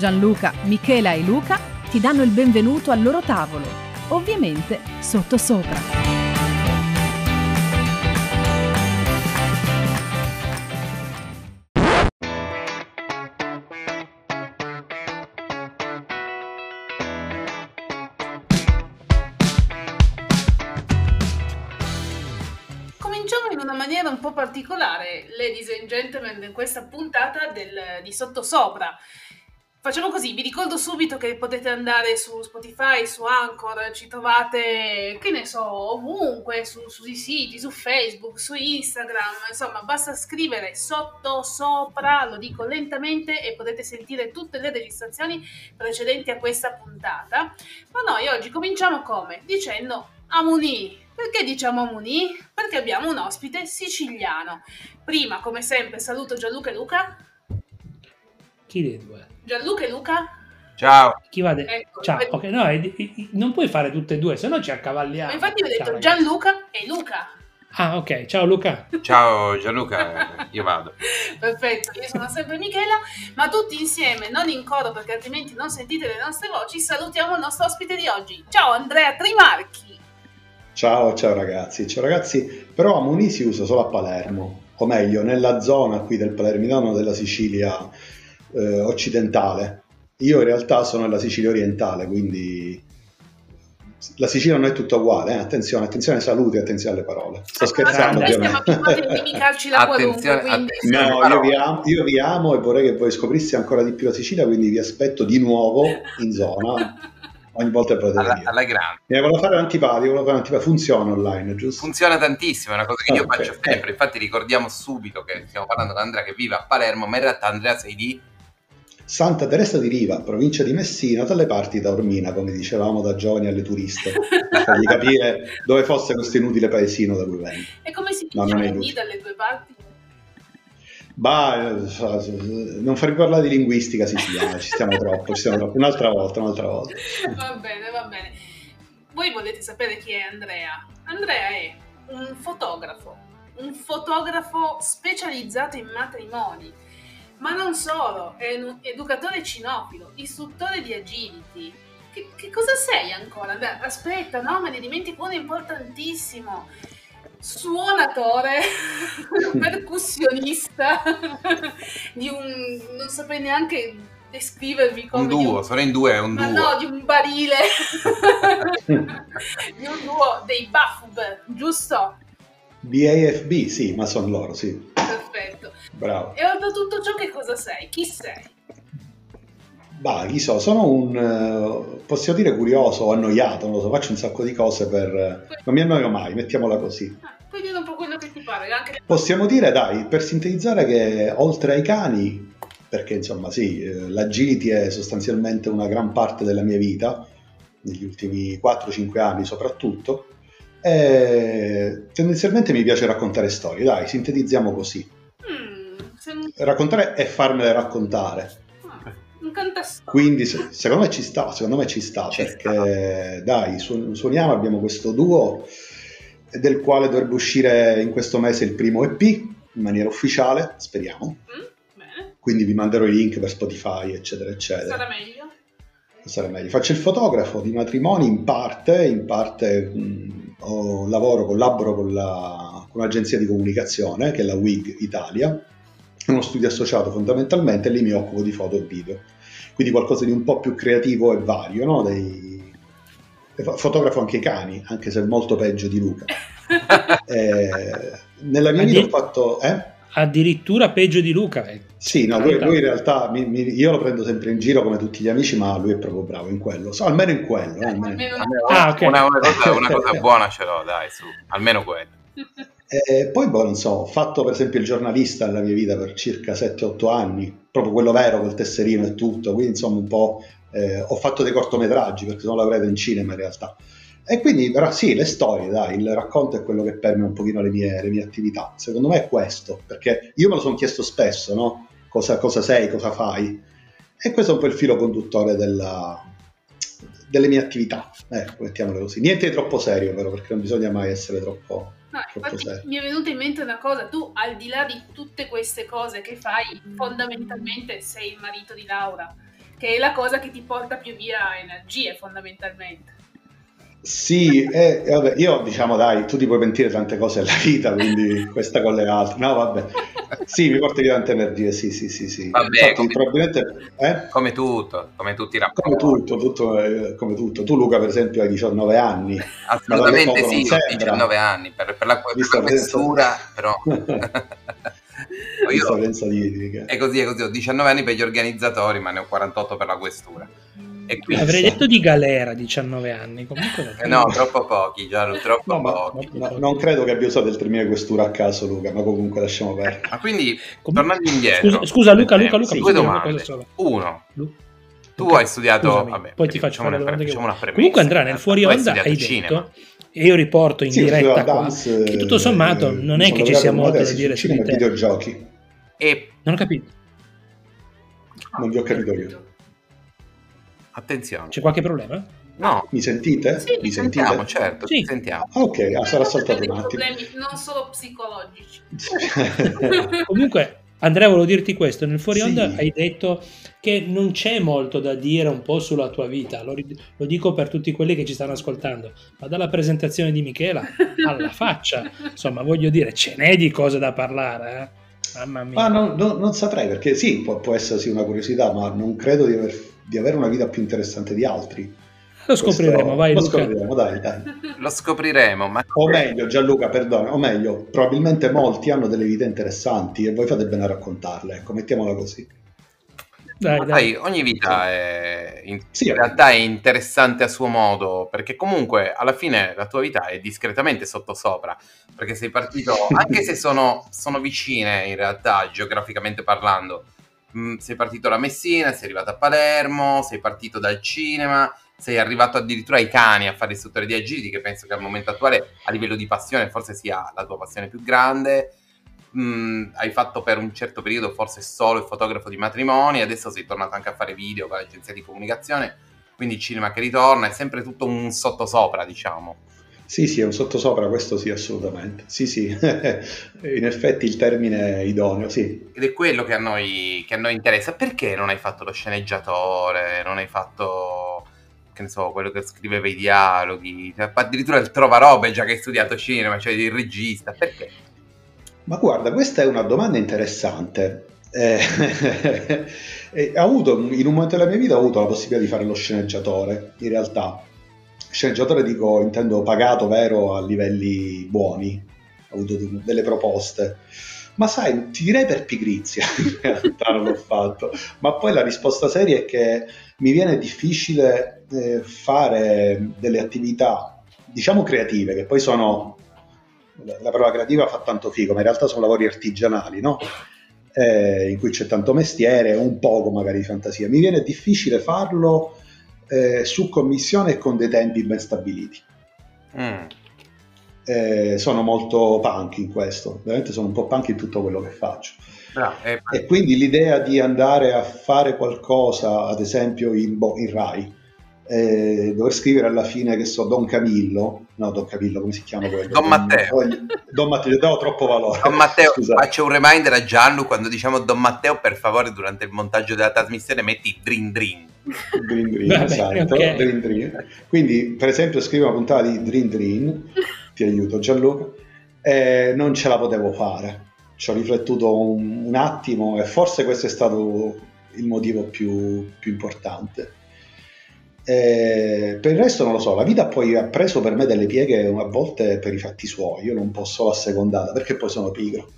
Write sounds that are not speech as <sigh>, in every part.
Gianluca, Michela e Luca ti danno il benvenuto al loro tavolo, ovviamente sotto sopra. Un po' particolare, ladies and gentlemen, in questa puntata del, di Sottosopra. Facciamo così, vi ricordo subito che potete andare su Spotify, su Anchor, ci trovate, che ne so, ovunque, su, sui siti, su Facebook, su Instagram, insomma, basta scrivere sotto, sopra, lo dico lentamente e potete sentire tutte le registrazioni precedenti a questa puntata. Ma noi oggi cominciamo come? Dicendo Amuni. Perché diciamo Amuni? Perché abbiamo un ospite siciliano. Prima, come sempre, saluto Gianluca e Luca. Chi dei due? Gianluca e Luca. Ciao. Chi va de- Ecco, Ciao, ok, no, è- è- non puoi fare tutte e due, se no ci Ma accavalliamo. infatti ho detto Ciao, ragazzi. Gianluca e Luca. Ah, ok, ciao Luca. Ciao Gianluca, io vado. <laughs> Perfetto, io sono sempre Michela, ma tutti insieme, non in coro perché altrimenti non sentite le nostre voci, salutiamo il nostro ospite di oggi. Ciao Andrea Trimarchi. Ciao, ciao ragazzi, ciao ragazzi, però Amoni si usa solo a Palermo, o meglio, nella zona qui del Palermitano della Sicilia eh, occidentale. Io in realtà sono nella Sicilia orientale, quindi la Sicilia non è tutta uguale, eh? attenzione, attenzione ai saluti, attenzione alle parole. Sto scherzando Noi siamo ovviamente. Attenzione, quindi... attenzione. No, io vi, amo, io vi amo e vorrei che voi scoprisse ancora di più la Sicilia, quindi vi aspetto di nuovo in zona, ogni volta che potete Alla, venire. alla grande. Mi volevo fare l'antipatico, volevo fare l'antipatico, funziona online, giusto? Funziona tantissimo, è una cosa che io Ok. faccio sempre. Infatti ricordiamo subito che stiamo parlando con Andrea che vive a Palermo, ma in realtà Andrea sei di... Santa Teresa di Riva, provincia di Messina, dalle parti di Taormina, come dicevamo da giovani alle turiste, per fargli capire dove fosse questo inutile paesino da cui vengo. E come si No, dice non è lì dalle due parti? Bah, non farvi parlare di linguistica siciliana, ci stiamo troppo, ci stiamo troppo. Un'altra volta, un'altra volta. Va bene, va bene. Voi volete sapere chi è Andrea? Andrea è un fotografo, un fotografo specializzato in matrimoni, ma non solo, è un educatore cinofilo, istruttore di agility. Che, che cosa sei ancora? Andrea? Aspetta, no, me ne dimentico uno importantissimo. Suonatore, <laughs> percussionista <laughs> di un... non saprei neanche descrivervi come... Un duo, sono in due, è un ma duo. no, di un barile. <laughs> di un duo dei Buffb, giusto? BAFB, sì, ma sono loro, sì. Bravo. E oltre a tutto ciò, che cosa sei? Chi sei? Bah, chi so, sono un, eh, possiamo dire curioso o annoiato, non lo so, faccio un sacco di cose per... eh, Non mi annoio mai, mettiamola così. Ah, puoi dire un po' quello che ti pare. Anche... Possiamo dire, dai, per sintetizzare che oltre ai cani, perché insomma sì, eh, l'agility è sostanzialmente una gran parte della mia vita, negli ultimi 4-5 anni soprattutto, e tendenzialmente mi piace raccontare storie, dai, sintetizziamo così. Mm, un, Raccontare e farmele raccontare. ah, un. Quindi se- secondo me ci sta, secondo me ci sta, Ci perché dai, su- suoniamo, abbiamo questo duo del quale dovrebbe uscire in questo mese il primo EP in maniera ufficiale, speriamo. Mm, Quindi vi manderò i link per Spotify, eccetera, eccetera. sarà meglio. Sarà meglio. Faccio il fotografo di matrimoni in parte, in parte mh, ho- lavoro, collaboro con, la- con un'agenzia di comunicazione che è la WIG Italia, uno studio associato fondamentalmente e lì mi occupo di foto e video. Quindi qualcosa di un po' più creativo e vario, no? Dei- fo- Fotografo anche i cani, anche se è molto peggio di Luca. <laughs> Eh, nella mia Ma vita ho fatto... Eh? Addirittura peggio di Luca. eh. Sì, no, lui, lui in realtà mi- mi- io lo prendo sempre in giro come tutti gli amici, ma lui è proprio bravo in quello. So, almeno in quello. almeno. Almeno Ah, ok. Una, una cosa, una cosa <laughs> buona ce l'ho, dai, su. Almeno quello. <laughs> E poi, boh, non so, ho fatto per esempio il giornalista nella mia vita per circa 7-8 anni, proprio quello vero, col tesserino e tutto, quindi insomma un po' eh, ho fatto dei cortometraggi perché sono laureato in cinema in realtà. E quindi, però sì, le storie, dai, il racconto è quello che permea un pochino le mie, le mie attività. Secondo me è questo, perché io me lo sono chiesto spesso, no? Cosa, cosa sei, cosa fai? E questo è un po' il filo conduttore della, delle mie attività, ecco, mettiamole così. Niente di troppo serio, però, perché non bisogna mai essere troppo... No, infatti mi è venuta in mente una cosa, tu al di là di tutte queste cose che fai, fondamentalmente sei il marito di Laura, che è la cosa che ti porta più via energie fondamentalmente. Sì, e, e vabbè, io diciamo dai, tu ti puoi pentire tante cose nella vita, quindi <laughs> questa con le altre. No, vabbè. Sì, mi porta via tante energie, sì, sì, sì, sì. Vabbè, Infatti, come- probabilmente... Eh? Come tutto, come tutti i rapporti. Come tutto, tutto, eh, come tutto. Tu Luca per esempio hai 19 anni. Assolutamente sì, ho non sembra. 19 anni, per, per la, per la questura, però... <laughs> Io, è così, è così, ho 19 anni per gli organizzatori, ma ne ho 48 per la questura. E Avrei detto di galera 19 anni. Comunque eh, no, troppo pochi, Gianlu, troppo No, ma- pochi. no, non credo che abbia usato il termine questura a caso Luca, ma comunque lasciamo perdere. Ma quindi, Comunque- tornando indietro... Scusa, scusa, Luca, Luca, tempo, Luca, due domande. Uno, Lu- tu Luca, hai studiato... scusami, vabbè, poi ti faccio facciamo fare domanda che una premessa. Comunque Andrea nel fuori onda hai cinema. detto e io riporto in Sì, diretta qua dance, che tutto sommato eh, non è che ci sia molto da dire su di te. videogiochi. E Non ho capito. Non vi ho capito io. Attenzione, C'è qualche problema? no, Mi sentite? Sì, Mi sentiamo, sentite? certo, Sì. ci sentiamo. Ah, ok, ah, sarà saltato un attimo. problemi non solo psicologici. <laughs> Comunque, Andrea, volevo dirti questo: nel fuori Sì. onda hai detto che non c'è molto da dire un po' sulla tua vita. Lo, lo dico per tutti quelli che ci stanno ascoltando, ma dalla presentazione di Michela alla <laughs> faccia, insomma, voglio dire, ce n'è di cose da parlare. eh. Mamma mia. Ma non, non- non saprei perché sì, può, può essersi una curiosità, ma non credo di, aver- di avere una vita più interessante di altri. lo scopriremo, Questo- vai Lo Luca. scopriremo, dai, dai. Lo scopriremo, ma O meglio, Gianluca, perdono, o meglio, probabilmente molti hanno delle vite interessanti e voi fate bene a raccontarle, ecco, mettiamola così. Dai, dai. dai, ogni vita è in, Sì. in realtà è interessante a suo modo, perché comunque alla fine la tua vita è discretamente sottosopra, perché sei partito, <laughs> anche se sono, sono vicine in realtà geograficamente parlando, Mm, sei partito da Messina, sei arrivato a Palermo, sei partito dal cinema, sei arrivato addirittura ai cani a fare istruttore di agility, che penso che al momento attuale a livello di passione forse sia la tua passione più grande. Mm, hai fatto per un certo periodo forse solo il fotografo di matrimoni, adesso sei tornato anche a fare video con l'agenzia di comunicazione, quindi il cinema che ritorna, è sempre tutto un sottosopra, diciamo. Sì, sì, è un sottosopra, questo sì, assolutamente. Sì, sì, <laughs> in effetti il termine è idoneo, sì. Ed è quello che a, noi, che a noi interessa. Perché non hai fatto lo sceneggiatore, non hai fatto, che ne so, quello che scriveva i dialoghi, cioè, addirittura il trovarobe già che hai studiato cinema, cioè il regista, perché? Ma guarda, questa è una domanda interessante. Eh, <laughs> ho avuto, in un momento della mia vita ho avuto la possibilità di fare lo sceneggiatore, in realtà. Sceneggiatore dico, intendo pagato, vero, a livelli buoni. Ho avuto de- delle proposte. Ma sai, ti direi per pigrizia, <laughs> in realtà non l'ho fatto. Ma poi la risposta seria è che mi viene difficile eh, fare delle attività, diciamo creative, che poi sono la parola creativa fa tanto figo, ma in realtà sono lavori artigianali, no? Eh, in cui c'è tanto mestiere, un poco magari di fantasia. Mi viene difficile farlo eh, su commissione e con dei tempi ben stabiliti. Mm. Eh, sono molto punk in questo, veramente sono un po' punk in tutto quello che faccio. Bravo, eh, E quindi l'idea di andare a fare qualcosa, ad esempio in, boh, in Rai, eh, dover scrivere alla fine che so Don Camillo, no Don Camillo come si chiama quello? Don Matteo. Don Matteo, gli do troppo valore. Don Matteo, Scusate. faccio un reminder a Gianlu quando diciamo Don Matteo, per favore, durante il montaggio della trasmissione metti Drin Drin. Dream Dream, esatto, ok. Dream Dream. Quindi, per esempio, scrivo una puntata di Dream Dream, <laughs> ti aiuto Gianluca, e non ce la potevo fare. Ci ho riflettuto un, un attimo e forse questo è stato il motivo più, più importante. E per il resto non lo so, la vita poi ha preso per me delle pieghe a volte per i fatti suoi, io non posso assecondare perché poi sono pigro.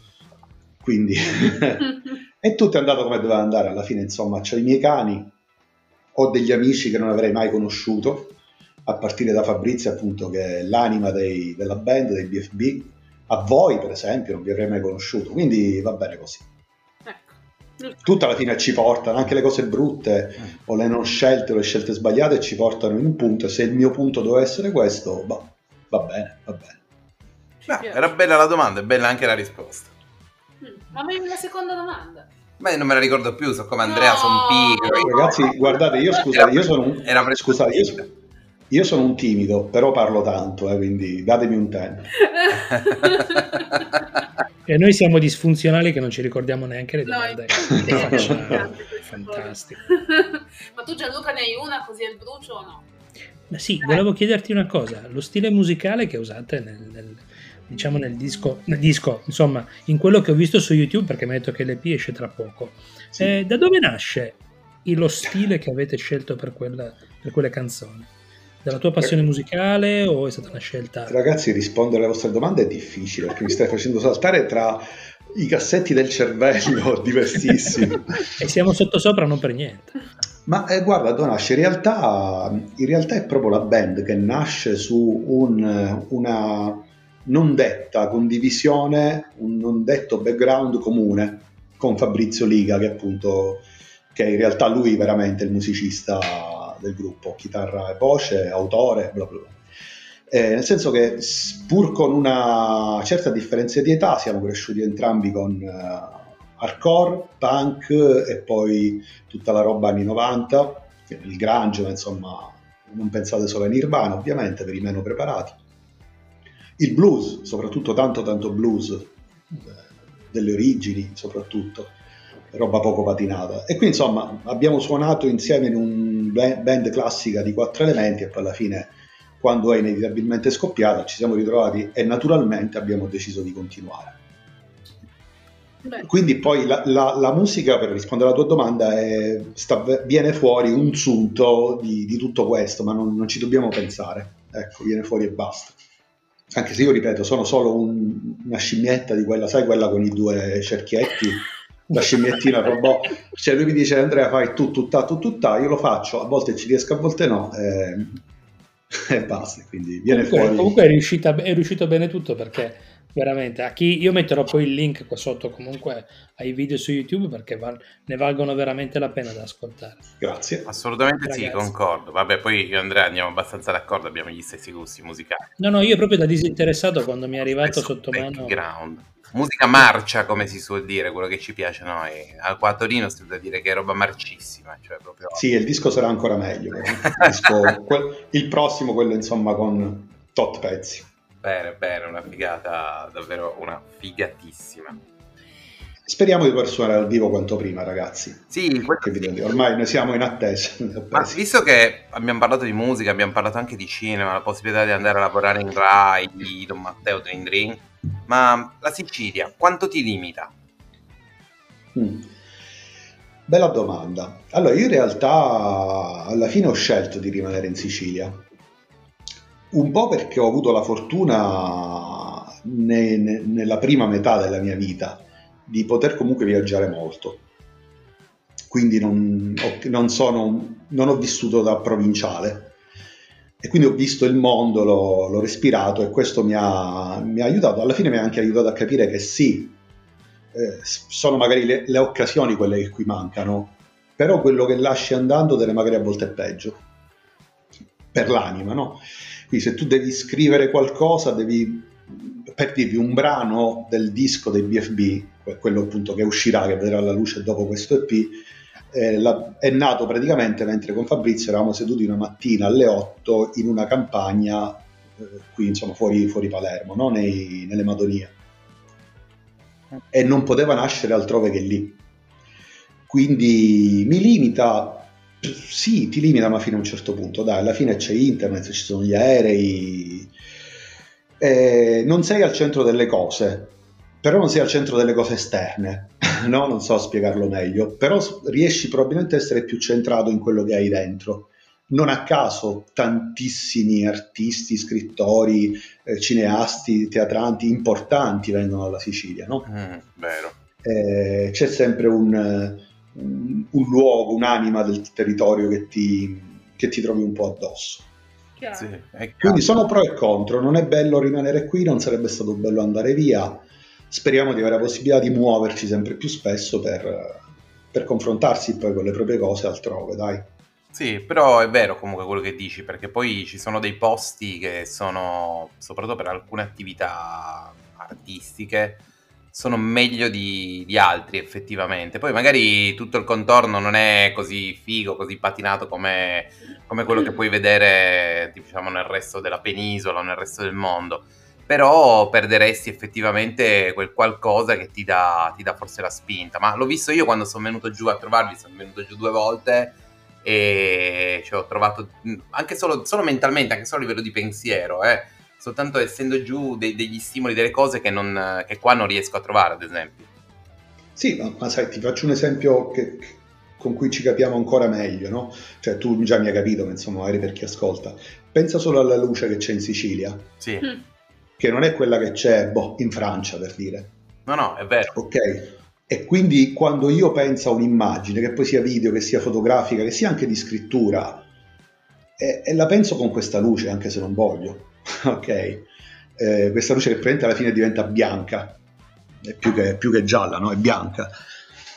Quindi <laughs> <laughs> e tutto è andato come doveva andare alla fine, insomma, ho i miei cani, ho degli amici che non avrei mai conosciuto, a partire da Fabrizio, appunto, che è l'anima dei- della band, dei BFB. A voi, per esempio, non vi avrei mai conosciuto, quindi va bene così. Ecco. Tutta alla fine ci portano, anche le cose brutte Mm. o le non scelte o le scelte sbagliate ci portano in un punto e se il mio punto doveva essere questo, bah, va bene, va bene. Beh, era bella la domanda, è bella anche la risposta. Mm, Ma avevi una seconda domanda. Beh, non me la ricordo più, so come Andrea, No! sono pigro. Ragazzi, guardate, io scusa, io sono un, Era scusate, io, io sono un timido, però parlo tanto, eh, quindi datemi un tempo. <laughs> E noi siamo disfunzionali che non ci ricordiamo neanche le No, domande infatti, che è facciamo. Fantastico. <laughs> Ma tu Gianluca ne hai una così al brucio o no? Ma sì, volevo chiederti una cosa, lo stile musicale che usate nel, nel- diciamo nel disco, nel disco, insomma, in quello che ho visto su YouTube, perché mi ha detto che l'EP esce tra poco, Sì. eh, da dove nasce lo stile che avete scelto per, quella- per quelle canzoni? Dalla tua passione musicale o è stata una scelta? Ragazzi, rispondere alle vostre domande è difficile perché mi stai facendo saltare tra i cassetti del cervello <laughs> diversissimi. E siamo sotto sopra non per niente. Ma eh, guarda, Donasce, in realtà, in realtà è proprio la band che nasce su un- una non detta condivisione, un non detto background comune con Fabrizio Liga, che appunto che in realtà lui veramente è il musicista del gruppo, chitarra e voce, autore, bla bla bla. Eh, nel senso che pur con una certa differenza di età siamo cresciuti entrambi con eh, hardcore, punk e poi tutta la roba anni 90, il grunge, ma insomma non pensate solo a Nirvana ovviamente per i meno preparati. Il blues, soprattutto tanto tanto blues, eh, delle origini soprattutto, roba poco patinata. E quindi insomma abbiamo suonato insieme in un ba- band classica di quattro elementi e poi alla fine quando è inevitabilmente scoppiata ci siamo ritrovati e naturalmente abbiamo deciso di continuare. Beh, Quindi poi la, la- la musica, per rispondere alla tua domanda, è- sta- viene fuori un sunto di, di tutto questo, ma non, non ci dobbiamo pensare. Ecco, viene fuori e basta. Anche se io ripeto, sono solo un- una scimmietta di quella, sai, quella con i due cerchietti, la scimmiettina robot. Cioè lui mi dice Andrea fai tu, tutta, tu, tutta, io lo faccio, a volte ci riesco, a volte no, e, <laughs> e basta. Quindi viene Comunque, fuori. comunque è, riuscita- è riuscito bene tutto perché veramente a chi io metterò poi il link qua sotto comunque ai video su YouTube perché val- ne valgono veramente la pena da ascoltare. Grazie. Assolutamente sì, Ragazzi. concordo. Vabbè, poi io e Andrea andiamo abbastanza d'accordo, abbiamo gli stessi gusti musicali. No, no, io proprio da disinteressato quando mi è arrivato Spesso sotto mano background. Musica marcia, come si suol dire, quello che ci piace a noi. A qua a Torino si da dire che è roba marcissima, cioè proprio... Sì, il disco sarà ancora meglio. però. Il, disco- quel- il prossimo, quello insomma con tot pezzi. Bene, bene, una figata, davvero una figatissima. Speriamo di poter suonare al vivo quanto prima, ragazzi. Sì, Ormai noi siamo in attesa. <laughs> Ma visto che abbiamo parlato di musica, abbiamo parlato anche di cinema, la possibilità di andare a lavorare in Rai, di Don Matteo Dream Dream, ma la Sicilia quanto ti limita? Mm. Bella domanda. Allora, io in realtà alla fine ho scelto di rimanere in Sicilia. Un po' perché ho avuto la fortuna ne- ne- nella prima metà della mia vita di poter comunque viaggiare molto. Quindi non, non sono, non ho vissuto da provinciale e quindi ho visto il mondo, l'ho, l'ho respirato e questo mi ha, mi ha aiutato. Alla fine mi ha anche aiutato a capire che sì, eh, sono magari le, le occasioni quelle che qui mancano, però quello che lasci andando te ne magari a volte è peggio per l'anima, no? Quindi se tu devi scrivere qualcosa, devi per dirvi un brano del disco dei BFB, que- quello appunto che uscirà, che vedrà la luce dopo questo EP, eh, la- è nato praticamente mentre con Fabrizio eravamo seduti una mattina alle 8 in una campagna eh, qui insomma fuori, fuori Palermo, no? Nei- nelle Madonie e non poteva nascere altrove che lì. Quindi mi limita, sì, ti limita, ma fino a un certo punto. Dai, alla fine c'è internet, ci sono gli aerei, eh, non sei al centro delle cose, però non sei al centro delle cose esterne, <laughs> no? Non so spiegarlo meglio, però riesci probabilmente a essere più centrato in quello che hai dentro. Non a caso tantissimi artisti, scrittori, eh, cineasti, teatranti importanti vengono dalla Sicilia, no? Mm, vero. Eh, c'è sempre un, un- un luogo, un'anima del territorio che ti, che ti trovi un po' addosso. Sì. Quindi sono pro e contro, non è bello rimanere qui, non sarebbe stato bello andare via. Speriamo di avere la possibilità di muoverci sempre più spesso per, per confrontarsi poi con le proprie cose altrove, dai. Sì, però è vero comunque quello che dici, perché poi ci sono dei posti che sono, soprattutto per alcune attività artistiche, sono meglio di, di, altri effettivamente. Poi magari tutto il contorno non è così figo, così patinato come, come quello che puoi vedere diciamo, nel resto della penisola o nel resto del mondo. Però perderesti effettivamente quel qualcosa che ti dà, ti dà forse la spinta. Ma l'ho visto io quando sono venuto giù a trovarvi, sono venuto giù due volte e ci ho trovato anche solo, solo mentalmente, anche solo a livello di pensiero, eh soltanto essendo giù de- degli stimoli, delle cose che, non, che, qua non riesco a trovare, ad esempio. Sì, ma, ma sai, ti faccio un esempio che, con cui ci capiamo ancora meglio, no? Cioè, tu già mi hai capito, ma insomma, magari per chi ascolta. Pensa solo alla luce che c'è in Sicilia. Sì. Mm. Che non è quella che c'è, boh, in Francia, per dire. No, no, è vero. Ok. E quindi quando io penso a un'immagine, che poi sia video, che sia fotografica, che sia anche di scrittura, e, e la penso con questa luce, anche se non voglio <laughs> ok? Eh, questa luce che praticamente alla fine diventa bianca, più che, più che gialla, no? È bianca.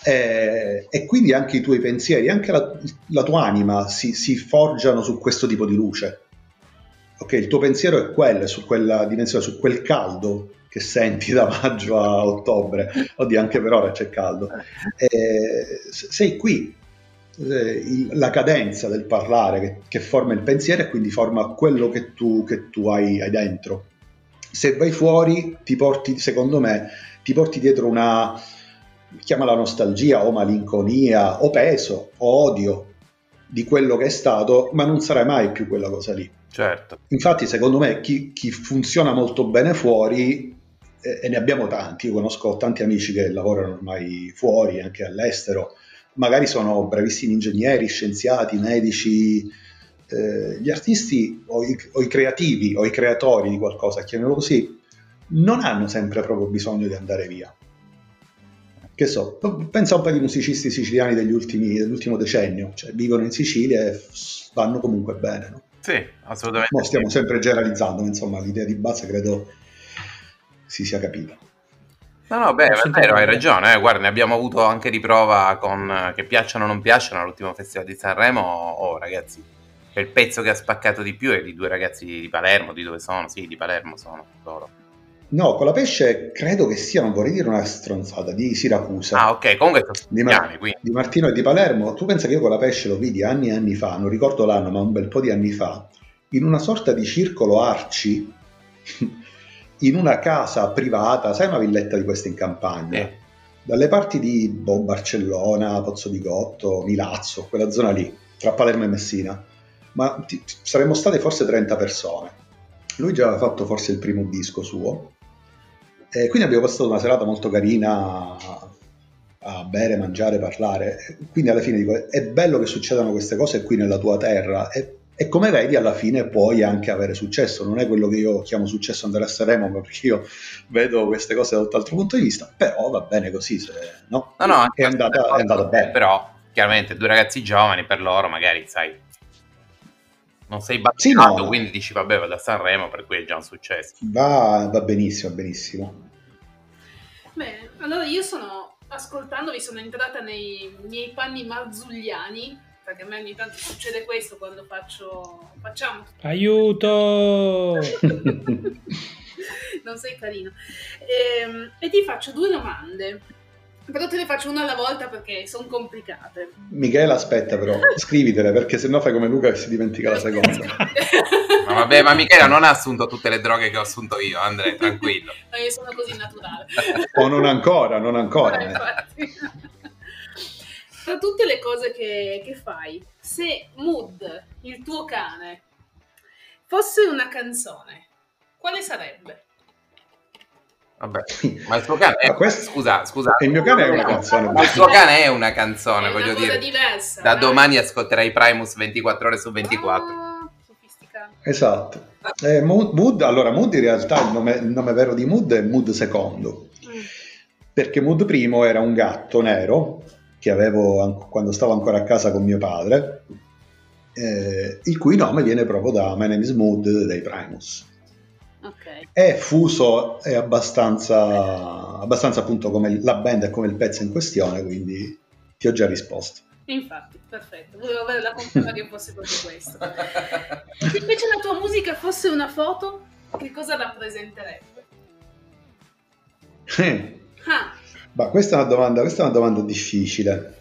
Eh, e quindi anche i tuoi pensieri, anche la, la tua anima si, si, forgiano su questo tipo di luce. Ok, il tuo pensiero è quello, è su quella dimensione, su quel caldo che senti <laughs> da maggio a ottobre. Oddio, anche per ora c'è caldo. Eh, sei qui, eh, la cadenza del parlare che, che, forma il pensiero e quindi forma quello che tu, che tu hai, hai, dentro. Se vai fuori, ti porti, secondo me, ti porti dietro una, chiamala nostalgia o malinconia o peso o odio di quello che è stato, ma non sarai mai più quella cosa lì. Certo. Infatti, secondo me, chi, chi funziona molto bene fuori, eh, e ne abbiamo tanti, io conosco tanti amici che lavorano ormai fuori, anche all'estero, magari sono bravissimi ingegneri, scienziati, medici, eh, gli artisti o i, o i, creativi o i creatori di qualcosa, chiamiamolo così, non hanno sempre proprio bisogno di andare via. Che so, pensa un po' ai musicisti siciliani degli ultimi, dell'ultimo decennio, cioè vivono in Sicilia e vanno comunque bene, no? Sì, assolutamente. Ma stiamo sempre generalizzando, insomma, l'idea di base credo si sia capita. No, no, beh, è vero, hai ragione. Eh. Guarda, ne abbiamo avuto anche di prova con che piacciono o non piacciono all'ultimo festival di Sanremo. Oh, ragazzi, il pezzo che ha spaccato di più è di due ragazzi di Palermo. Di dove sono? Sì, di Palermo sono loro. No, con la pesce credo che sia, non vorrei dire una stronzata, di Siracusa. Ah, ok, comunque di, Mar- di Martino e di Palermo. Tu pensa che io con la pesce lo vidi anni e anni fa, non ricordo l'anno, ma un bel po' di anni fa, in una sorta di circolo arci in una casa privata, sai una villetta di queste in campagna, eh. dalle parti di boh, Barcellona, Pozzo di Gotto, Milazzo, quella zona lì, tra Palermo e Messina, ma ti, saremmo state forse 30 persone. Lui già aveva fatto forse il primo disco suo, e quindi abbiamo passato una serata molto carina a, a bere, mangiare, parlare. Quindi alla fine dico, è bello che succedano queste cose qui nella tua terra, e e come vedi alla fine puoi anche avere successo, non è quello che io chiamo successo andare a Sanremo, perché io vedo queste cose da tutt'altro punto di vista, però va bene così, se, no? No, no, è andata, è andata bene. Però chiaramente due ragazzi giovani per loro magari, sai, non sei battuto, sì, no. quindi dici vabbè vado a Sanremo per cui è già un successo. Va, va benissimo, benissimo. Beh, allora io sono, ascoltandovi, sono entrata nei miei panni marzulliani perché a me ogni tanto succede questo quando faccio facciamo. Aiuto! <laughs> Non sei carino. E, ehm, e, ti faccio due domande. Però te le faccio una alla volta perché sono complicate. Michela aspetta però <laughs> scrivitele perché sennò fai come Luca che si dimentica la seconda. <laughs> Ma vabbè ma Michela non ha assunto tutte le droghe che ho assunto io Andrea tranquillo. No, io sono così naturale. O non ancora non ancora eh, tra tutte le cose che, che fai, se Mood, il tuo cane, fosse una canzone, quale sarebbe? Vabbè, ma il tuo cane è... questo... Scusa, scusa. Il mio cane è una canzone. Ma il tuo cane è una canzone, è voglio una dire. diversa. Da dai. domani ascolterai Primus 24 ore su 24. Ah, esatto. Eh, Mood, allora, Mood in realtà il nome, il nome, vero di Mood è Mood secondo. Mm. Perché Mood primo era un gatto nero che avevo quando stavo ancora a casa con mio padre, eh, il cui nome viene proprio da My Name is Mood dei Primus. Okay. È fuso, è abbastanza, abbastanza appunto come la band e come il pezzo in questione, quindi ti ti ho già risposto. Infatti, perfetto, volevo avere la conferma che fosse proprio questo. Se invece la tua musica fosse una foto, che cosa rappresenterebbe? Eh. Ah, Ma questa è una domanda, questa è una domanda difficile.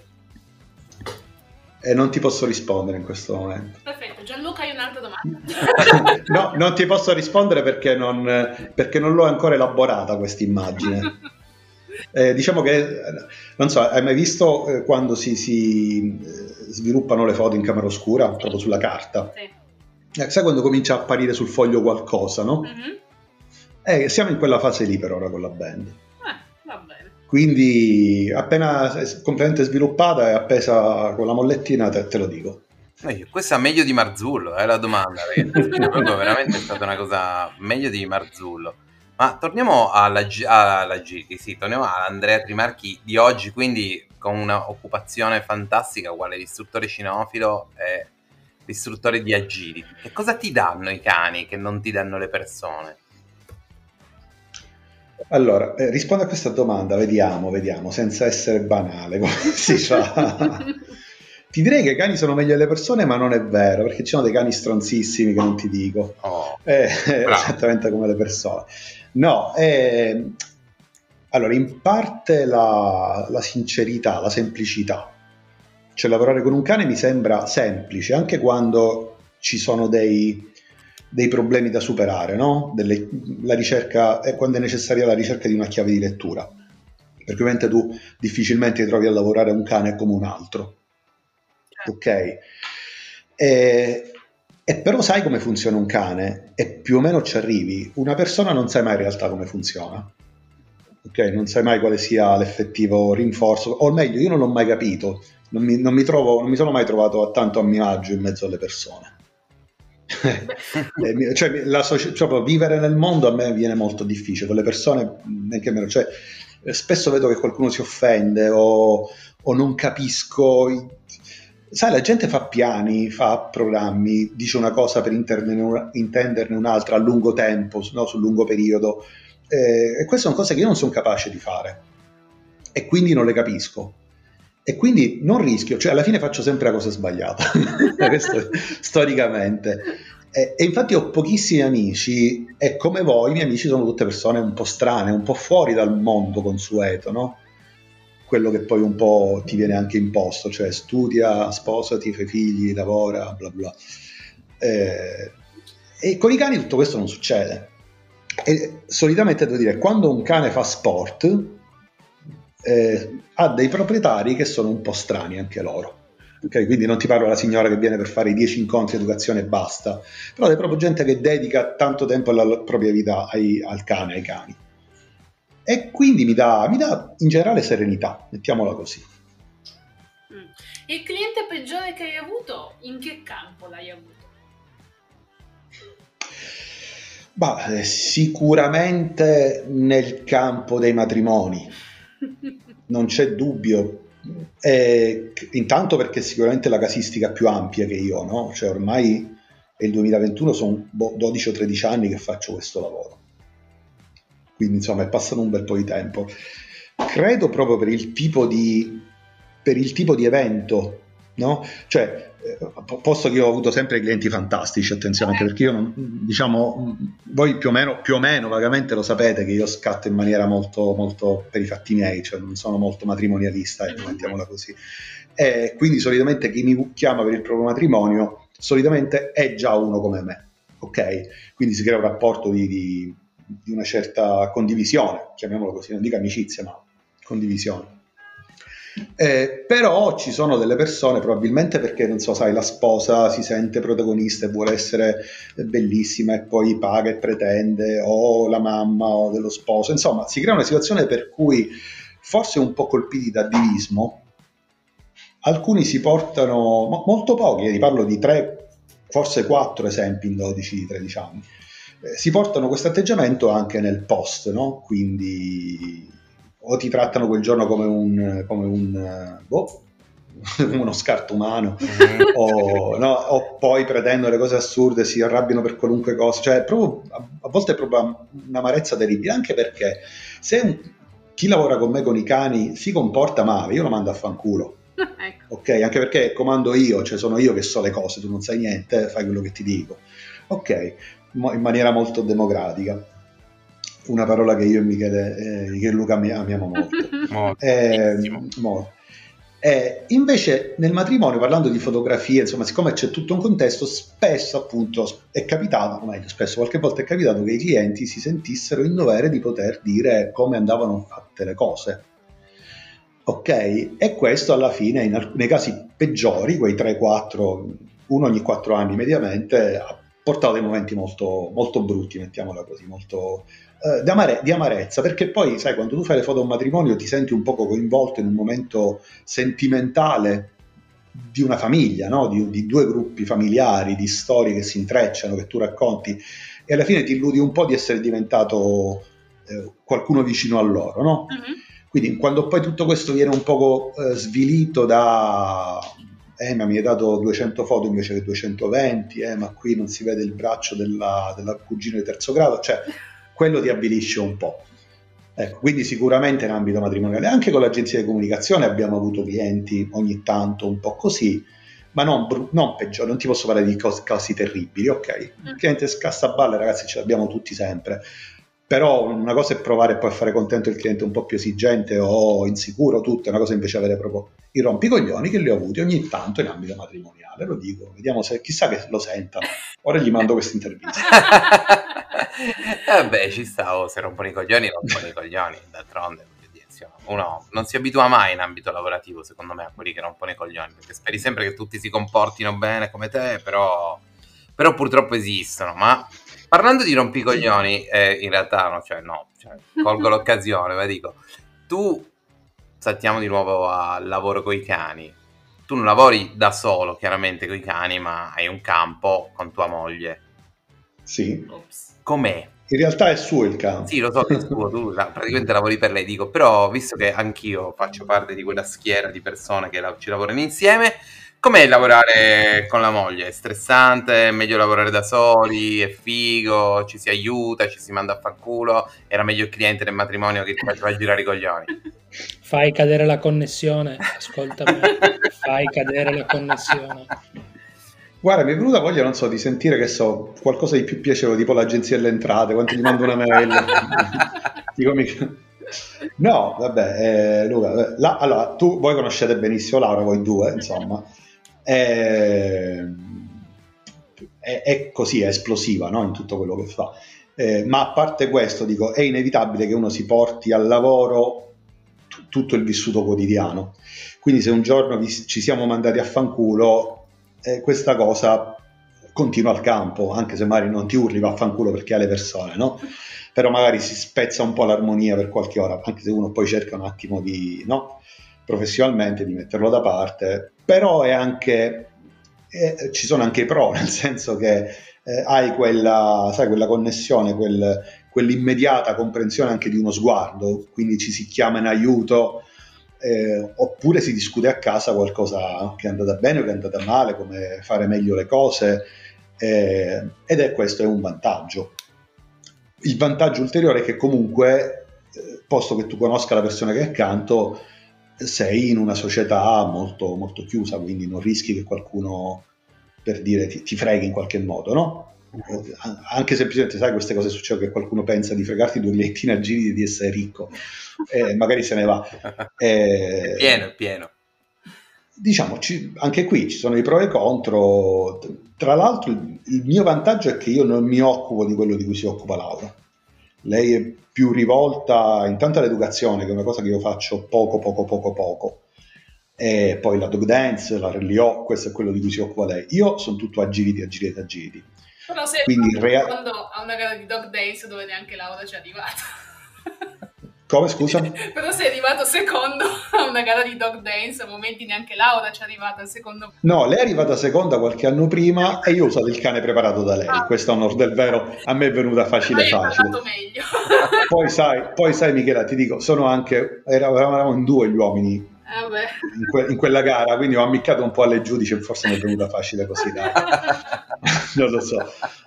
E non ti posso rispondere in questo momento. perfetto, Gianluca hai un'altra domanda? <laughs> No, non ti posso rispondere perché non, perché non l'ho ancora elaborata questa immagine. <laughs> Eh, diciamo che, non so, hai mai visto eh, quando si, si, eh, sviluppano le foto in camera oscura, proprio sulla carta? Sì. Eh, sai quando comincia a apparire sul foglio qualcosa, no? Mhm. Eh, siamo in quella fase lì per ora con la band. Quindi appena è completamente sviluppata e appesa con la mollettina te, te lo dico. Eh, Questa meglio di Marzullo, è la domanda, ragazzi. Veramente è stata una cosa meglio di Marzullo. Ma torniamo alla, G- alla Gigi, sì, torniamo all'Andrea Trimarchi di oggi, quindi con un'occupazione fantastica, quale l'istruttore cinofilo e l'istruttore di agility. Che cosa ti danno i cani che non ti danno le persone? Allora, eh, rispondo a questa domanda, vediamo, vediamo, senza essere banale, <laughs> come si fa. <laughs> Ti direi che i cani sono meglio delle persone, ma non è vero, perché ci sono dei cani stronzissimi che non ti dico. Oh, Eh, esattamente come le persone. No, eh, allora, in parte la, la sincerità, la semplicità. Cioè, lavorare con un cane mi sembra semplice, anche quando ci sono dei, dei problemi da superare, no? Delle- la ricerca, è quando è necessaria la ricerca di una chiave di lettura. Perché ovviamente tu difficilmente ti trovi a lavorare un cane come un altro. Ok? E, e però sai come funziona un cane e più o meno ci arrivi. Una persona non sai mai in realtà come funziona. Ok? Non sai mai quale sia l'effettivo rinforzo, o meglio, io non l'ho mai capito. Non mi, non mi trovo, non mi sono mai trovato a tanto a mio agio in mezzo alle persone. Eh, cioè, la soci- cioè, proprio vivere nel mondo a me viene molto difficile, con le persone neanche meno. Cioè, eh, spesso vedo che qualcuno si offende o, o non capisco. i- Sai, la gente fa piani, fa programmi, dice una cosa per intenderne un'altra a lungo tempo, no, sul lungo periodo. Eh, e queste sono cose che io non sono capace di fare e quindi non le capisco. E quindi non rischio, cioè alla fine faccio sempre la cosa sbagliata, <laughs> questo storicamente. E, e infatti ho pochissimi amici e come voi i miei amici sono tutte persone un po' strane, un po' fuori dal mondo consueto, no? Quello che poi un po' ti viene anche imposto, cioè studia, sposati, fai figli, lavora, bla bla. Eh, e con i cani tutto questo non succede. E solitamente devo dire, quando un cane fa sport, eh, ha dei proprietari che sono un po' strani anche loro. Ok, quindi non ti parlo della signora che viene per fare i 10 incontri educazione e basta, però è proprio gente che dedica tanto tempo della propria vita ai- al cane, ai cani. E quindi mi dà, mi dà in generale serenità, mettiamola così. Mm. Il cliente peggiore che hai avuto, in che campo l'hai avuto? Ma eh, sicuramente nel campo dei matrimoni, non c'è dubbio. Eh, intanto perché sicuramente la casistica più ampia che io no? Cioè ormai è il 2021, sono boh, 12 o 13 anni che faccio questo lavoro. Quindi insomma è passato un bel po' di tempo. Credo proprio per il tipo di, per il tipo di evento, no? Cioè, eh, po- posto che io ho avuto sempre clienti fantastici, attenzione, anche perché io, non, diciamo, voi più o, meno, più o meno vagamente lo sapete che io scatto in maniera molto, molto per i fatti miei, cioè non sono molto matrimonialista, ecco, mettiamola così. E quindi solitamente chi mi chiama per il proprio matrimonio, solitamente è già uno come me, ok? Quindi si crea un rapporto di, di- di una certa condivisione, chiamiamolo così, non dico amicizia, ma condivisione. Eh, però ci sono delle persone, probabilmente perché non so, sai, la sposa si sente protagonista e vuole essere bellissima e poi paga e pretende, o la mamma o dello sposo, insomma, si crea una situazione per cui forse un po' colpiti da divismo, alcuni si portano, mo- molto pochi, eh, ti parlo di tre, forse quattro esempi in 12-13 anni, eh, si portano questo atteggiamento anche nel post, no? Quindi o ti trattano quel giorno come un, come un eh, boh, <laughs> uno scarto umano, o, no, o poi pretendono le cose assurde, si arrabbiano per qualunque cosa, cioè proprio, a, a volte è proprio un'amarezza terribile, anche perché se un- chi lavora con me con i cani si comporta male, io lo mando a fanculo. <laughs> ecco. Ok, anche perché comando io, cioè sono io che so le cose, tu non sai niente, fai quello che ti dico. Ok, in maniera molto democratica. Una parola che io e Michele, eh, che Luca amiamo molto. <laughs> Molto. Eh, molto. Eh, invece nel matrimonio, parlando di fotografie, insomma, siccome c'è tutto un contesto, spesso appunto è capitato, o meglio, spesso qualche volta è capitato che i clienti si sentissero in dovere di poter dire come andavano fatte le cose. Ok? E questo alla fine, in, nei casi peggiori, quei 3-4, uno ogni 4 anni mediamente, ha portato dei momenti molto, molto brutti, mettiamola così, molto eh, di, amare- di, amarezza, perché poi, sai, quando tu fai le foto a un matrimonio ti senti un poco coinvolto in un momento sentimentale di una famiglia, no? di, di, due gruppi familiari, di storie che si intrecciano, che tu racconti, e alla fine ti illudi un po' di essere diventato eh, qualcuno vicino a loro, no? Mm-hmm. Quindi quando poi tutto questo viene un poco eh, svilito da eh ma mi hai dato 200 foto invece che 220, eh ma qui non si vede il braccio della, della cugina di terzo grado, cioè quello ti avvilisce un po'. Ecco, quindi sicuramente in ambito matrimoniale, anche con l'agenzia di comunicazione abbiamo avuto clienti ogni tanto un po' così, ma non, non peggiore, non ti posso parlare di cos- casi terribili, ok? Il mm. cliente scassa balle, ragazzi, ce l'abbiamo tutti sempre, però una cosa è provare poi a fare contento il cliente un po' più esigente o insicuro, tutto, una cosa invece è avere proprio i rompicoglioni che li ho avuti ogni tanto in ambito matrimoniale, lo dico, vediamo se chissà che lo senta, ora gli mando questa intervista. <laughs> Vabbè, ci stavo, se rompono i coglioni, rompono i coglioni, d'altronde. Uno non si abitua mai in ambito lavorativo, secondo me, a quelli che rompono i coglioni, perché speri sempre che tutti si comportino bene come te, però, però purtroppo esistono. Ma parlando di rompicoglioni, eh, in realtà no, cioè no, cioè, colgo <laughs> l'occasione, ma dico, tu saltiamo di nuovo al lavoro con i cani. Tu non lavori da solo, chiaramente, con i cani, ma hai un campo con tua moglie. Sì. Ops com'è? In realtà è suo il campo. Sì, lo so che è suo, tu praticamente lavori per lei, dico, però visto che anch'io faccio parte di quella schiera di persone che ci lavorano insieme, com'è lavorare con la moglie? È stressante? È meglio lavorare da soli? È figo? Ci si aiuta? Ci si manda a far culo? Era meglio il cliente del matrimonio che ti faceva girare i coglioni? Fai cadere la connessione, ascoltami, fai cadere la connessione. Guarda, mi è venuta voglia, non so, di sentire che so, qualcosa di più piacevole, tipo l'agenzia delle entrate, quando gli mando una mail. <laughs> Dico, mica... No, vabbè, eh, Luca, la, allora, tu, voi conoscete benissimo Laura, voi due, insomma, è, è, è così, è esplosiva no? in tutto quello che fa. Eh, ma a parte questo, dico, è inevitabile che uno si porti al lavoro t- tutto il vissuto quotidiano. Quindi se un giorno vi, ci siamo mandati a fanculo, eh, questa cosa continua al campo, anche se magari non ti urli vaffanculo perché hai le persone, no? Però magari si spezza un po' l'armonia per qualche ora, anche se uno poi cerca un attimo di, no? Professionalmente di metterlo da parte, però è anche, eh, ci sono anche i pro, <laughs> nel senso che eh, hai quella, sai, quella connessione, quel, quell'immediata comprensione anche di uno sguardo, quindi ci si chiama in aiuto eh, oppure si discute a casa qualcosa che è andata bene o che è andata male, come fare meglio le cose, eh, ed è questo è un vantaggio. Il vantaggio ulteriore è che comunque, eh, posto che tu conosca la persona che è accanto, sei in una società molto, molto chiusa, quindi non rischi che qualcuno, per dire, ti, ti freghi in qualche modo, no? anche semplicemente sai queste cose succedono che qualcuno pensa di fregarti due bigliettini a giri di essere ricco. E magari se ne va. <laughs> Eh, è pieno è pieno. Diciamo ci, anche qui ci sono i pro e i contro. Tra l'altro il, il, mio vantaggio è che io non mi occupo di quello di cui si occupa Laura. Lei è più rivolta intanto all'educazione che è una cosa che io faccio poco poco poco poco e poi la dog dance, la rellio, questo è quello di cui si occupa lei. Io sono tutto agility, agility, agility. Però sei Quindi rea- quando a una gara di dog days dove neanche Laura ci è arrivata. Come scusa? <laughs> Però sei arrivato secondo a una gara di dog dance, a momenti neanche Laura ci è arrivata al secondo. No, lei è arrivata seconda qualche anno prima e io ho usato il cane preparato da lei. Ah. Questo a onor del vero, a me è venuta facile facile. meglio. <laughs> poi sai, poi sai Michela, ti dico, sono anche eravamo in due gli uomini Ah, in, que- in, quella gara, quindi ho ammiccato un po' alle giudici, forse mi è venuta facile così, dai. <laughs> non lo so.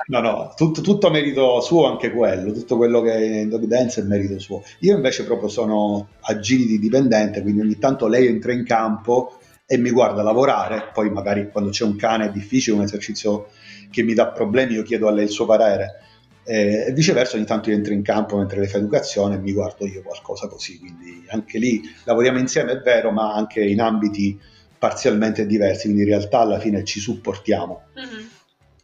No, no, tutto, tutto, merito suo anche quello, tutto quello che è in dog dance è merito suo. Io invece proprio sono agility dipendente, quindi ogni tanto lei entra in campo e mi guarda lavorare, poi magari quando c'è un cane è difficile, un esercizio che mi dà problemi, io chiedo a lei il suo parere eh, e viceversa ogni tanto io entro in campo mentre lei fa educazione e mi guardo io qualcosa così, quindi anche lì lavoriamo insieme è vero, ma anche in ambiti parzialmente diversi, quindi in realtà alla fine ci supportiamo. Mm-hmm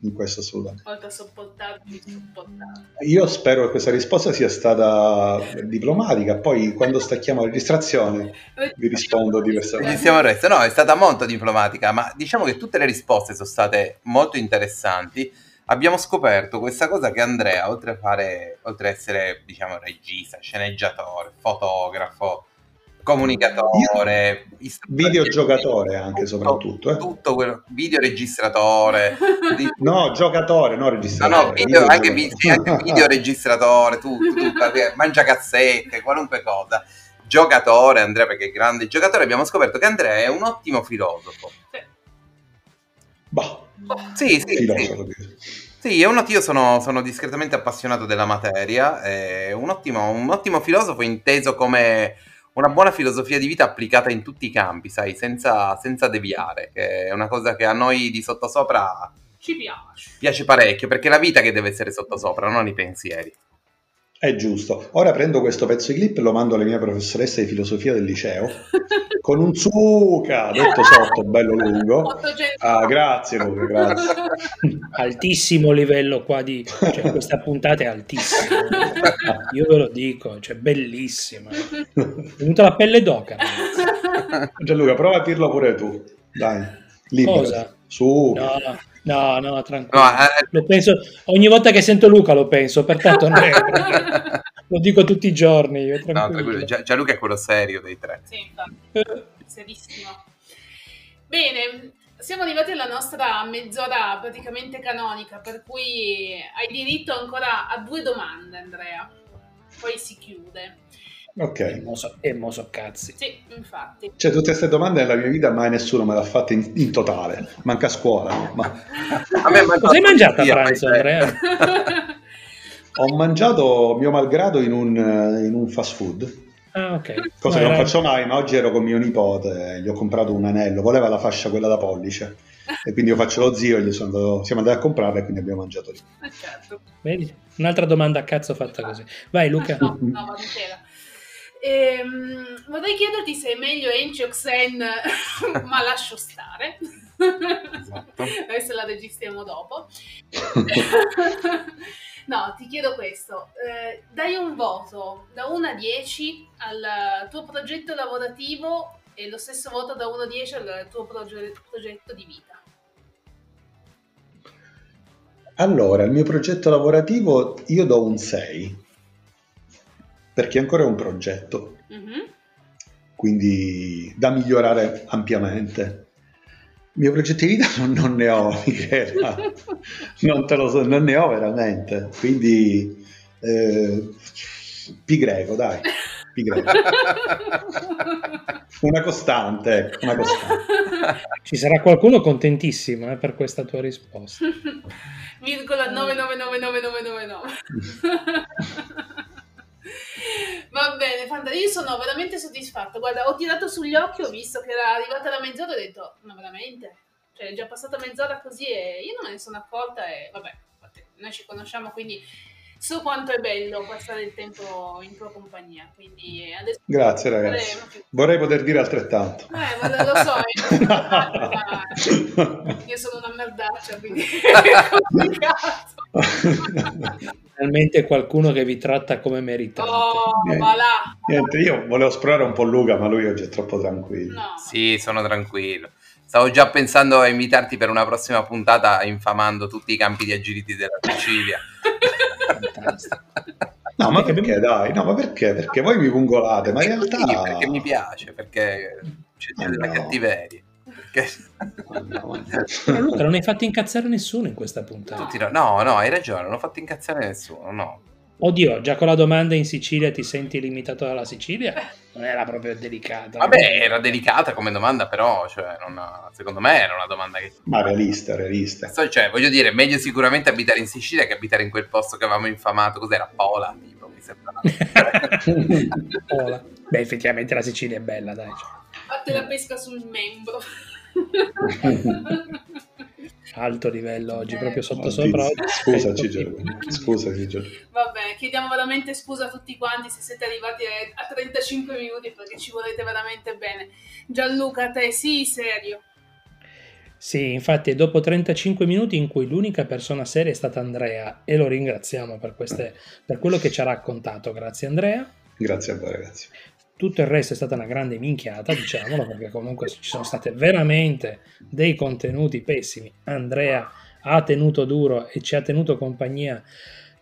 in questo assolutamente. Sopportarmi, sopportarmi. Io spero che questa risposta sia stata diplomatica, poi quando stacchiamo la registrazione vi rispondo diversamente. Siamo resto. No, è stata molto diplomatica, ma diciamo che tutte le risposte sono state molto interessanti abbiamo scoperto questa cosa che Andrea, oltre a fare, oltre a essere, diciamo, regista, sceneggiatore, fotografo, comunicatore, videogiocatore anche tutto, soprattutto, eh. tutto quello, videoregistratore. <laughs> di... No, giocatore, no registratore. No, no, video, video anche, video, anche videoregistratore, tutto, tutto, mangia cazzette, qualunque cosa. Giocatore, Andrea, perché è grande giocatore, abbiamo scoperto che Andrea è un ottimo filosofo. Bah sì, sì, filosofo. Sì. Sì, io, io sono, sono, discretamente appassionato della materia, è un ottimo, un ottimo filosofo inteso come una buona filosofia di vita applicata in tutti i campi, sai, senza, senza deviare, che è una cosa che a noi di sottosopra ci piace. Piace parecchio, perché è la vita che deve essere sottosopra, non i pensieri. È giusto. Ora prendo questo pezzo di clip e lo mando alla mia professoressa di filosofia del liceo <laughs> con un zucca, detto sotto, bello lungo. Ah, grazie Luca, grazie. <laughs> Altissimo livello qua di... Cioè, questa puntata è altissima. <laughs> Io ve lo dico, cioè bellissima. È venuta la pelle d'oca. Gianluca, prova a dirlo pure tu. Dai, libero. Cosa? Su. No, no. No, no, tranquillo. No, eh, lo penso, ogni volta che sento Luca lo penso, pertanto Andrea, <laughs> <laughs> lo dico tutti i giorni. Io, no, tranquillo. Gia, Gianluca è quello serio dei tre. Sì, serissimo. Bene, siamo arrivati alla nostra mezz'ora praticamente canonica, per cui hai diritto ancora a due domande, Andrea. Poi si chiude. Ok. E mo, so, cazzi. Sì, infatti. Cioè, tutte queste domande nella mia vita mai nessuno me l'ha fatta in, in totale. Manca a scuola. Ma... a me Cosa hai mangiato a pranzo, Andrea? <laughs> Ho mangiato mio malgrado in un, in un fast food. Ah, ok. Cosa no, che non faccio mai, ma oggi ero con mio nipote, gli ho comprato un anello, voleva la fascia quella da pollice. E quindi io faccio lo zio, gli sono andato, siamo andati a comprarla e quindi abbiamo mangiato lì. Eh, certo. Vedi? Un'altra domanda a cazzo fatta così. Vai Luca. No, no, Ehm, vorrei chiederti se è meglio Enci o Xen, <laughs> ma lascio stare. Esatto. <laughs> Adesso la registriamo dopo. <laughs> no, ti chiedo questo. Eh, dai un voto da 1 a 10 al tuo progetto lavorativo e lo stesso voto da 1 a 10 al tuo proge- progetto di vita. Allora, il mio progetto lavorativo io do un 6 perché ancora è un progetto, mm-hmm. quindi da migliorare ampiamente. Il mio progetto di vita non, <laughs> non ne ho, Michela, <laughs> non te lo so, non ne ho veramente, quindi eh, pi greco, dai, pi greco. <laughs> Una costante, ecco, una costante. Ci sarà qualcuno contentissimo eh, per questa tua risposta. Virgola 999999. Va bene, Fanta, io sono veramente soddisfatta. Guarda, ho tirato sugli occhi, ho visto che era arrivata la mezz'ora e ho detto, ma veramente? Cioè, è già passata mezz'ora così e io non me ne sono accorta e vabbè, noi ci conosciamo, quindi so quanto è bello passare il tempo in tua compagnia. Quindi adesso Grazie ragazzi. Vorrei, vorrei poter dire altrettanto. Eh, ma lo so, <laughs> io sono una merdaccia, quindi <laughs> è complicato. Finalmente qualcuno che vi tratta come meritate. Oh, niente, niente, io volevo esplorare un po' Luca, ma lui oggi è troppo tranquillo. No. Sì, sono tranquillo. Stavo già pensando a invitarti per una prossima puntata infamando tutti i campi di agility della Sicilia. <laughs> <laughs> no, ma perché dai? No, ma perché? Perché voi mi pungolate, ma in realtà... Sì, perché mi piace, perché c'è della no. cattiveria. Perché... Luca, non hai fatto incazzare nessuno in questa puntata. No, no, no, hai ragione, non ho fatto incazzare nessuno, no. Oddio, già con la domanda in Sicilia ti senti limitato dalla Sicilia? Non era proprio delicata. Vabbè, era delicata come domanda, però, cioè, non, secondo me era una domanda che... Ma realista, realista. Cioè, voglio dire, meglio sicuramente abitare in Sicilia che abitare in quel posto che avevamo infamato, cos'era? Pola, tipo, mi sembra. <laughs> Pola. Beh, effettivamente la Sicilia è bella, dai. Cioè. Fatte la pesca sul membro. Alto livello oggi, Eh. proprio sotto sopra. Scusaci, Giorgio. Scusaci, Giorgio. Vabbè, chiediamo veramente scusa a tutti quanti se siete arrivati a a 35 minuti perché ci volete veramente bene. Gianluca, te sì, serio. Sì, infatti è dopo 35 minuti in cui l'unica persona seria è stata Andrea e lo ringraziamo per, queste, per quello che ci ha raccontato. Grazie Andrea. Grazie a voi, ragazzi. Tutto il resto è stata una grande minchiata, diciamolo, perché comunque ci sono state veramente dei contenuti pessimi. Andrea ha tenuto duro e ci ha tenuto compagnia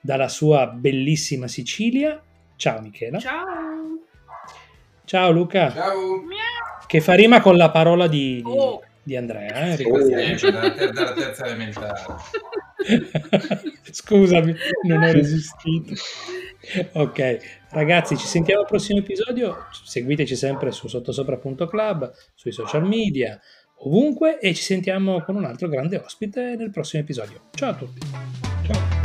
dalla sua bellissima Sicilia. Ciao Michela. Ciao. Ciao Luca, Ciao! che fa rima con la parola di, di- Oh. di Andrea. eh, Sì, dalla, ter- dalla terza elementare. <laughs> Scusami, non ho resistito. Ok, ragazzi, ci sentiamo al prossimo episodio. Seguiteci sempre su sottosopra.club, sui social media, ovunque e ci sentiamo con un altro grande ospite nel prossimo episodio. Ciao a tutti. Ciao.